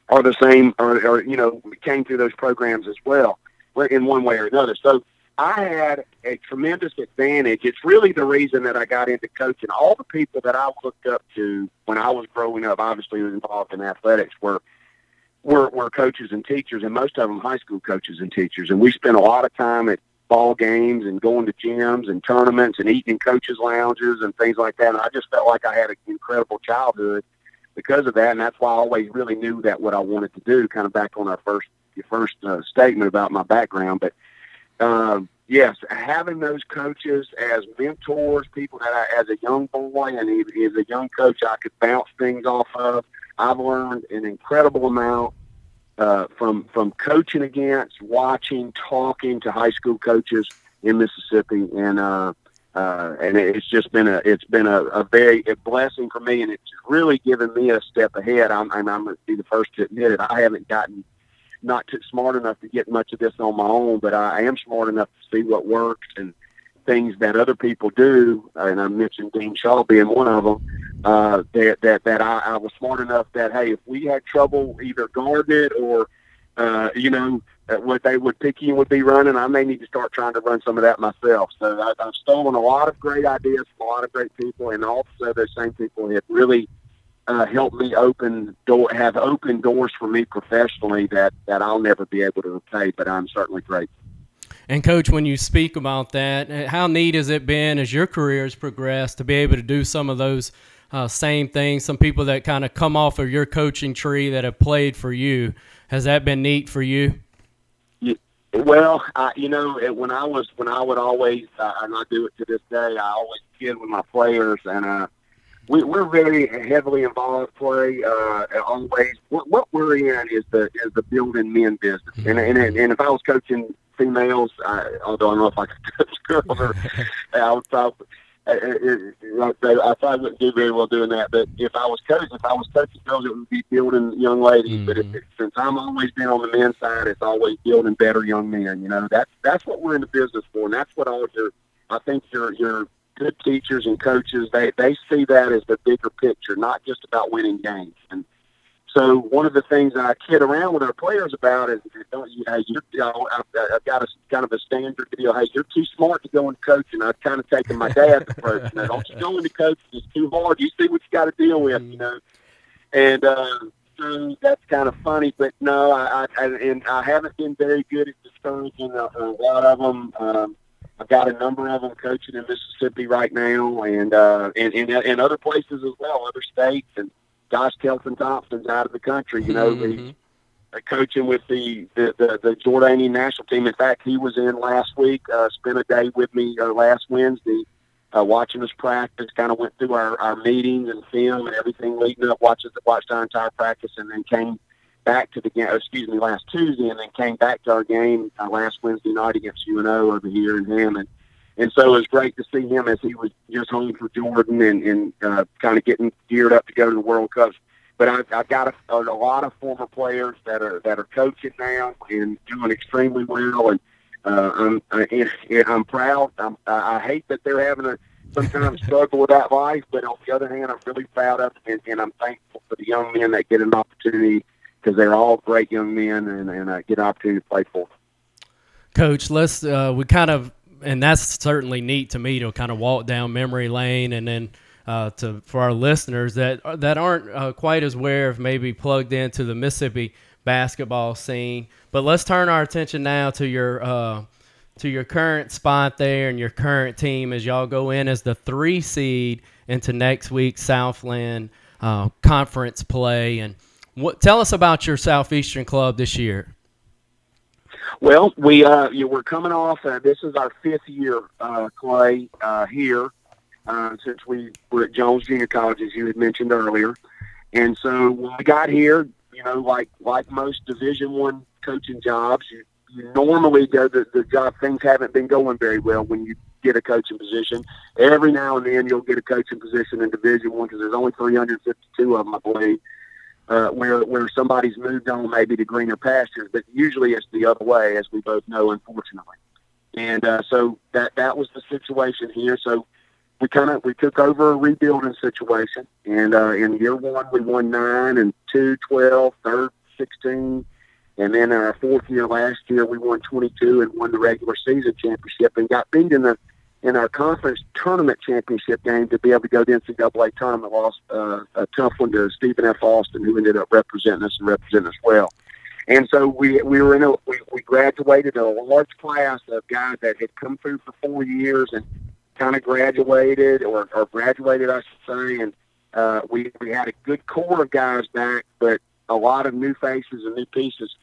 are the same, or, or you know, we came through those programs as well, in one way or another. So I had a tremendous advantage. It's really the reason that I got into coaching. All the people that I looked up to when I was growing up, obviously was involved in athletics, were were were coaches and teachers, and most of them high school coaches and teachers. And we spent a lot of time at ball games and going to gyms and tournaments and eating in coaches' lounges and things like that. And I just felt like I had an incredible childhood because of that, and that's why I always really knew that what I wanted to do. Kind of back on our first your first uh, statement about my background, but um, yes, having those coaches as mentors, people that I, as a young boy and as a young coach, I could bounce things off of. I've learned an incredible amount uh, from from coaching against, watching, talking to high school coaches in Mississippi, and uh, uh, and it's just been a it's been a, a very a blessing for me, and it's really given me a step ahead. I'm I'm, I'm going to be the first to admit it. I haven't gotten not too smart enough to get much of this on my own, but I am smart enough to see what works and things that other people do. And I mentioned Dean Shaw being one of them. Uh, that that that I, I was smart enough that hey, if we had trouble either guarding it or uh, you know what they would pick you would be running, I may need to start trying to run some of that myself. So I, I've stolen a lot of great ideas from a lot of great people, and also those same people have really uh, helped me open door, have opened doors for me professionally that that I'll never be able to repay. But I'm certainly grateful. And coach, when you speak about that, uh, how neat has it been as your career has progressed to be able to do some of those uh, same things? Some people that kind of come off of your coaching tree that have played for you. Has that been neat for you? Well, I, you know, it, when I was when I would always, uh, and I do it to this day, I always kid with my players, and uh, we, we're very heavily involved. Play uh, always. What, what we're in is the is the building men business, and, and and if I was coaching females, I, although I don't know if I could coach girls, or I would probably I, thought I probably wouldn't do very well doing that. But if I was coaching, if I was coaching girls, it would be building young ladies. Mm-hmm. But if, if, since I'm always been on the men's side, it's always building better young men. You know, that's that's what we're in the business for, and that's what all your I think your your good teachers and coaches they they see that as the bigger picture, not just about winning games. And so one of the things I kid around with our players about is, don't you, hey, you're, you know, I've, I've got a kind of a standard deal. Hey, you're too smart to go into coaching. I've kind of taken my dad's approach. You know, don't you go into coaching? It's too hard. You see what you got to deal with, you know. And uh, so that's kind of funny, but no, I, I and I haven't been very good at discouraging a, a lot of them. Um, I've got a number of them coaching in Mississippi right now, and uh, and, and and other places as well, other states and Josh Kelton Thompson's out of the country. You know, mm-hmm. he's coaching with the, the the the Jordanian national team. In fact, he was in last week. Uh, spent a day with me uh, last Wednesday, uh, watching us practice. Kind of went through our, our meetings and film and everything leading up. Watched watched our entire practice, and then came back to the game. Excuse me, last Tuesday, and then came back to our game uh, last Wednesday night against UNO over here in Hammond. And so it was great to see him as he was just home for Jordan and, and uh, kind of getting geared up to go to the World Cup. But I've, I've got a, a lot of former players that are that are coaching now and doing extremely well, and uh, I'm I, I'm proud. I'm, I hate that they're having a sometimes struggle with that life, but on the other hand, I'm really proud of and, and I'm thankful for the young men that get an opportunity because they're all great young men and, and uh, get an opportunity to play for. Coach, let's uh, we kind of and that's certainly neat to me to kind of walk down memory lane and then uh, to for our listeners that that aren't uh, quite as aware of maybe plugged into the Mississippi basketball scene. But let's turn our attention now to your uh, to your current spot there and your current team as y'all go in as the three seed into next week's Southland uh, conference play. And what tell us about your Southeastern club this year. Well, we uh, you, we're coming off. Uh, this is our fifth year, uh, Clay, uh, here uh, since we were at Jones Junior College, as you had mentioned earlier. And so when we got here, you know, like like most Division One coaching jobs, you, you normally go the, the job things haven't been going very well when you get a coaching position. Every now and then you'll get a coaching position in Division One because there's only 352 of them, I believe uh, where where somebody's moved on maybe to greener pastures, but usually it's the other way, as we both know, unfortunately. And uh, so that that was the situation here. So we kind of we took over a rebuilding situation, and uh, in year one we won nine, and two, twelve, third, sixteen, and then our fourth year last year we won twenty two and won the regular season championship and got beat in the in our conference tournament championship game to be able to go to the NCAA tournament. Lost uh, a tough one to Stephen F. Austin, who ended up representing us and representing us well. And so we we were in a we, we graduated a large class of guys that had come through for four years and kind of graduated or, or graduated, I should say. And uh, we we had a good core of guys back, but a lot of new faces and new pieces.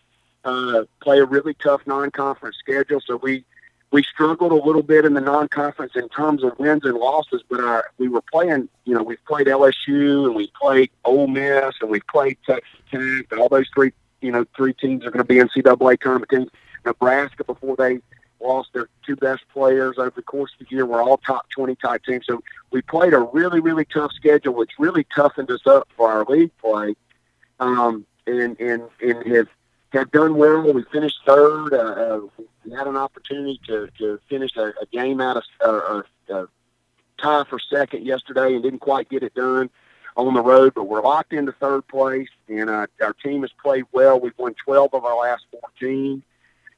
Uh, play a really tough non-conference schedule, so we we struggled a little bit in the non-conference in terms of wins and losses, but our, we were playing, you know, we've played LSU and we played Ole Miss and we played Texas Tech. All those three, you know, three teams are going to be NCAA teams. Nebraska before they lost their two best players over the course of the year were all top 20 type teams. So we played a really, really tough schedule, which really toughened us up for our league play. Um, and, and, and have have done well. We finished third. Uh, we had an opportunity to, to finish a, a game out of uh, uh, tie for second yesterday and didn't quite get it done on the road, but we're locked into third place, and uh, our team has played well. We've won 12 of our last 14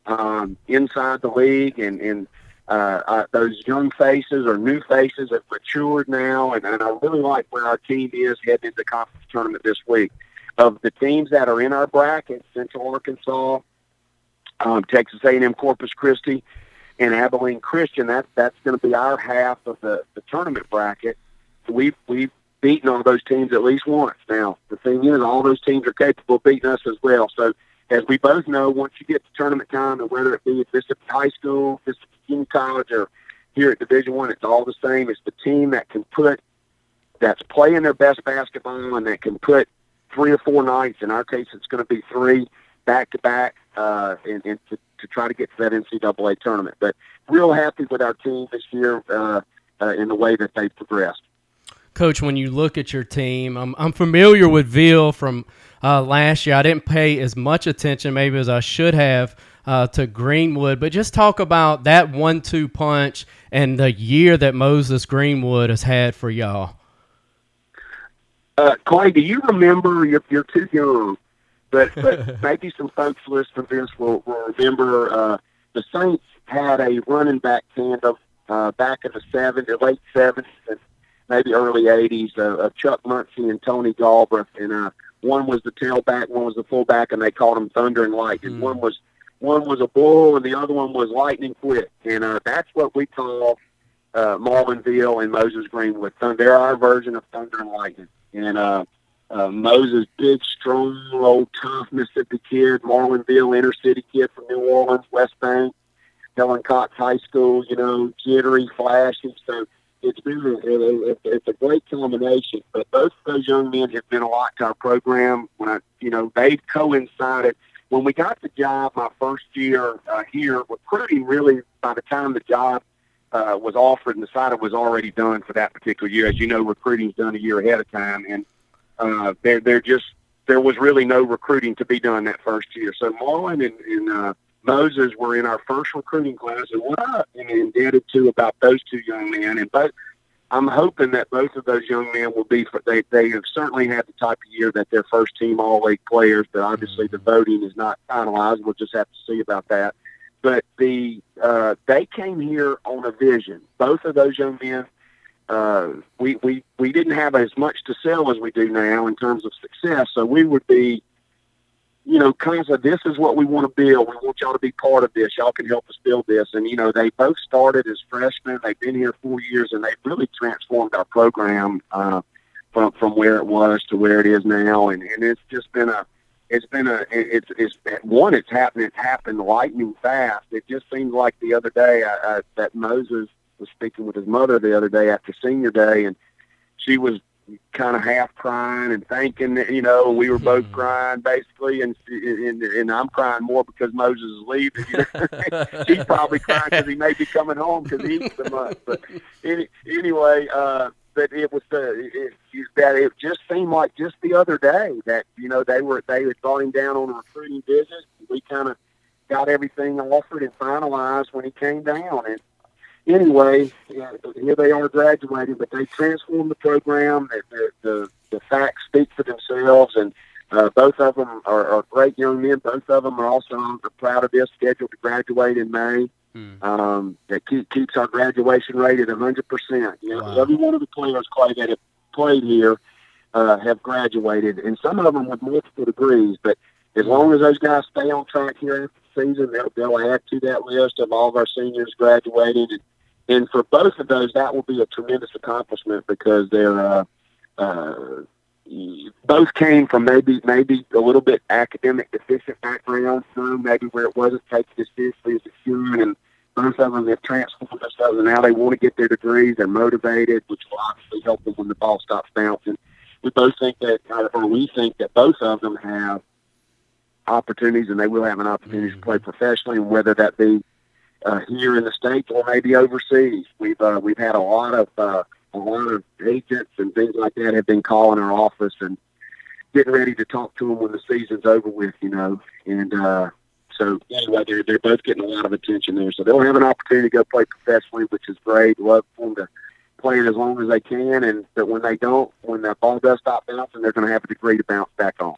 um, inside the league, and, and uh, uh, those young faces or new faces have matured now, and, and I really like where our team is heading into the conference tournament this week of the teams that are in our bracket, Central Arkansas, um, Texas A&M Corpus Christi, and Abilene Christian. That that's going to be our half of the, the tournament bracket. We've we've beaten all those teams at least once. Now the thing is, all those teams are capable of beating us as well. So as we both know, once you get to tournament time, and whether it be at Mississippi High School, Mississippi Junior College, or here at Division One, it's all the same. It's the team that can put that's playing their best basketball and that can put three or four nights. In our case, it's going to be three back to back, uh, and, and to, to try to get to that NCAA tournament. But real happy with our team this year uh, uh, in the way that they progressed. Coach, when you look at your team, I'm, I'm familiar with Veal from uh, last year. I didn't pay as much attention maybe as I should have uh, to Greenwood, but just talk about that one-two punch and the year that Moses Greenwood has had for y'all. Uh, Clay, do you remember? You're, you're too young, but, but maybe some folks listening to this will, will remember uh, the Saints had a running back tandem uh, back in the 70s, late 70s, and maybe early 80s uh, of Chuck Muncie and Tony Galbreath. And uh, one was the tailback, one was the fullback, and they called them Thunder and Lightning. Mm. One was one was a bull, and the other one was Lightning Quick. And uh, that's what we call uh, Marlon Veal and Moses Greenwood. They're our version of Thunder and Lightning. And uh, uh, Moses, big, strong, old, tough Mississippi kid. Marlon Veal, inner city kid from New Orleans, West Bank, Helen Cox High School. You know, jittery, flashy. So it's been a, it's a great combination. But both of those young men have been a lot to our program. When I, you know, they've coincided. When we got the job, my first year uh, here, recruiting really by the time the job uh, was offered and decided was already done for that particular year. As you know, recruiting's done a year ahead of time, and uh, there there just there was really no recruiting to be done that first year. So Marlon and, and uh, Moses were in our first recruiting class, and what I am indebted to about those two young men, and both, I'm hoping that both of those young men will be. For, they they have certainly had the type of year that they're first team All League players, but obviously the voting is not finalized. We'll just have to see about that. But the uh, they came here on a vision. Both of those young men uh, we, we, we didn't have as much to sell as we do now in terms of success. So we would be you know, kind of this is what we want to build. We want y'all to be part of this. Y'all can help us build this. And, you know, they both started as freshmen. They've been here four years and they've really transformed our program uh, from, from where it was to where it is now. And, and it's just been a, it's been a, it's, it's, one, it's happened, it's happened lightning fast. It just seems like the other day I, I, that Moses was speaking with his mother the other day after senior day and she was kind of half crying and thinking, you know, we were both hmm. crying basically, and and, and I'm crying more because Moses is leaving. You know? She's probably crying because he may be coming home because he's the month. But any, anyway, uh, but it was uh, it, that it just seemed like just the other day that you know they were they had brought him down on a recruiting visit. We kind of got everything offered and finalized when he came down, and anyway, here they are graduating, but they transformed the program. The, the, the, the facts speak for themselves, and uh, both of them are, are great young men. Both of them are also proud of this, scheduled to graduate in May. Hmm. Um, that keep, keeps our graduation rate at 100%. You know, wow. Every one of the players, Clay, that have played here uh, have graduated, and some of them with multiple degrees. But as long as those guys stay on track here after the season, they'll, they'll add to that list of all of our seniors graduating. And, and for both of those, that will be a tremendous accomplishment because they're uh, uh, both came from maybe maybe a little bit academic deficient background, some maybe where it wasn't taken as seriously as it should, and both of them have transformed themselves, and now they want to get their degrees. They're motivated, which will obviously help them when the ball stops bouncing. We both think that, or we think that both of them have opportunities, and they will have an opportunity to play professionally, and whether that be uh, here in the states or maybe overseas. We've uh, we've had a lot of uh, a lot of agents and things like that have been calling our office and getting ready to talk to them when the season's over with, you know. And uh, so anyway, they're they're both getting a lot of attention there. So they'll have an opportunity to go play professionally, which is great. Love for them to play it as long as they can, and but when they don't, when the ball does stop bouncing, they're going to have a degree to bounce back on.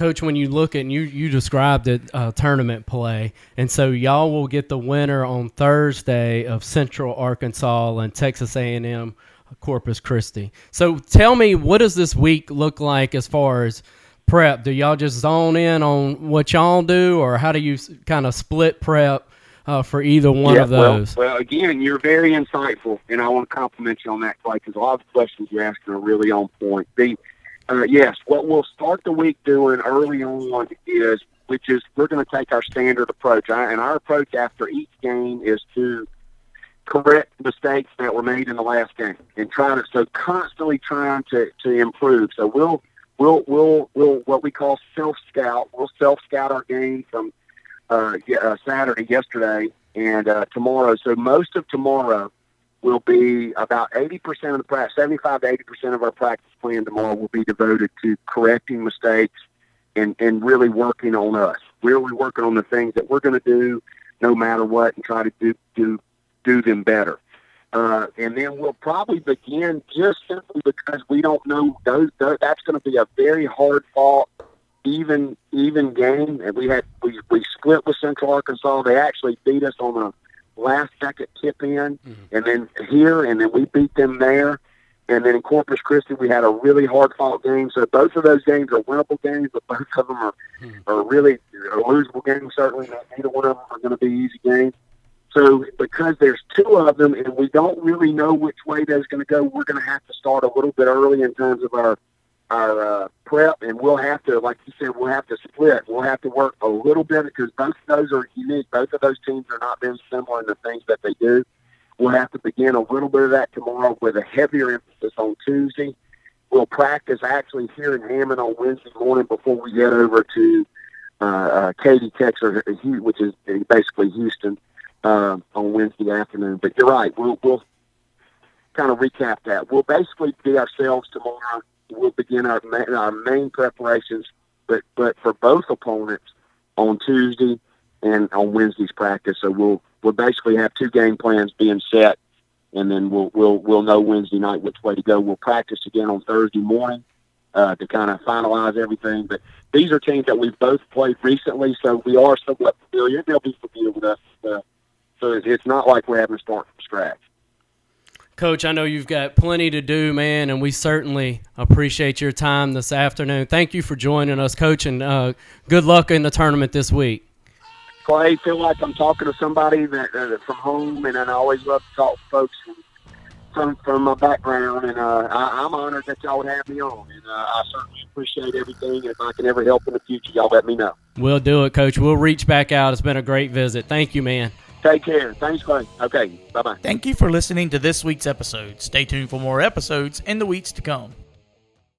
Coach, when you look at you you described it uh, tournament play, and so y'all will get the winner on Thursday of Central Arkansas and Texas A&M Corpus Christi. So tell me, what does this week look like as far as prep? Do y'all just zone in on what y'all do, or how do you kind of split prep uh, for either one yeah, of those? Well, well, again, you're very insightful, and I want to compliment you on that, Clay, because a lot of the questions you're asking are really on point. The uh, yes, what we'll start the week doing early on is which is we're going to take our standard approach. And our approach after each game is to correct mistakes that were made in the last game and try to so constantly trying to to improve. So we'll we'll we'll we'll what we call self scout. We'll self scout our game from uh, uh, Saturday yesterday and uh, tomorrow. So most of tomorrow will be about 80% of the practice, 75 to 80% of our practice plan tomorrow will be devoted to correcting mistakes and, and really working on us. Really working on the things that we're going to do no matter what and try to do, do, do them better. Uh, and then we'll probably begin just simply because we don't know those, those that's going to be a very hard fought even even game and we had we, we split with central arkansas they actually beat us on a last second tip in, mm-hmm. and then here, and then we beat them there. And then in Corpus Christi, we had a really hard fought game. So both of those games are winnable games, but both of them are, mm-hmm. are really are losable games. Certainly, neither one of them are going to be easy games. So because there's two of them, and we don't really know which way that's going to go, we're going to have to start a little bit early in terms of our our uh, prep, and we'll have to, like you said, we'll have to split. We'll have to work a little bit because both of those are unique. Both of those teams are not very similar in the things that they do. We'll have to begin a little bit of that tomorrow with a heavier emphasis on Tuesday. We'll practice actually here in Hammond on Wednesday morning before we get over to uh, uh, Katy, Texas, which is basically Houston, uh, on Wednesday afternoon. But you're right. We'll, we'll kind of recap that. We'll basically be ourselves tomorrow we'll begin our our main preparations, but but for both opponents on Tuesday and on Wednesday's practice. So we'll we'll basically have two game plans being set, and then we'll we'll we'll know Wednesday night which way to go. We'll practice again on Thursday morning uh, to kind of finalize everything. But these are teams that we've both played recently, so we are somewhat familiar. They'll be familiar with us. Uh, so it's not like we're having to start from scratch. Coach, I know you've got plenty to do, man, and we certainly appreciate your time this afternoon. Thank you for joining us, Coach, and uh, good luck in the tournament this week. Clay, feel like I'm talking to somebody that uh, from home, and I always love to talk to folks from from, from my background, and uh, I, I'm honored that y'all would have me on, and uh, I certainly appreciate everything. If I can ever help in the future, y'all let me know. We'll do it, Coach. We'll reach back out. It's been a great visit. Thank you, man. Take care. Thanks, Clay. Okay. Bye bye. Thank you for listening to this week's episode. Stay tuned for more episodes in the weeks to come.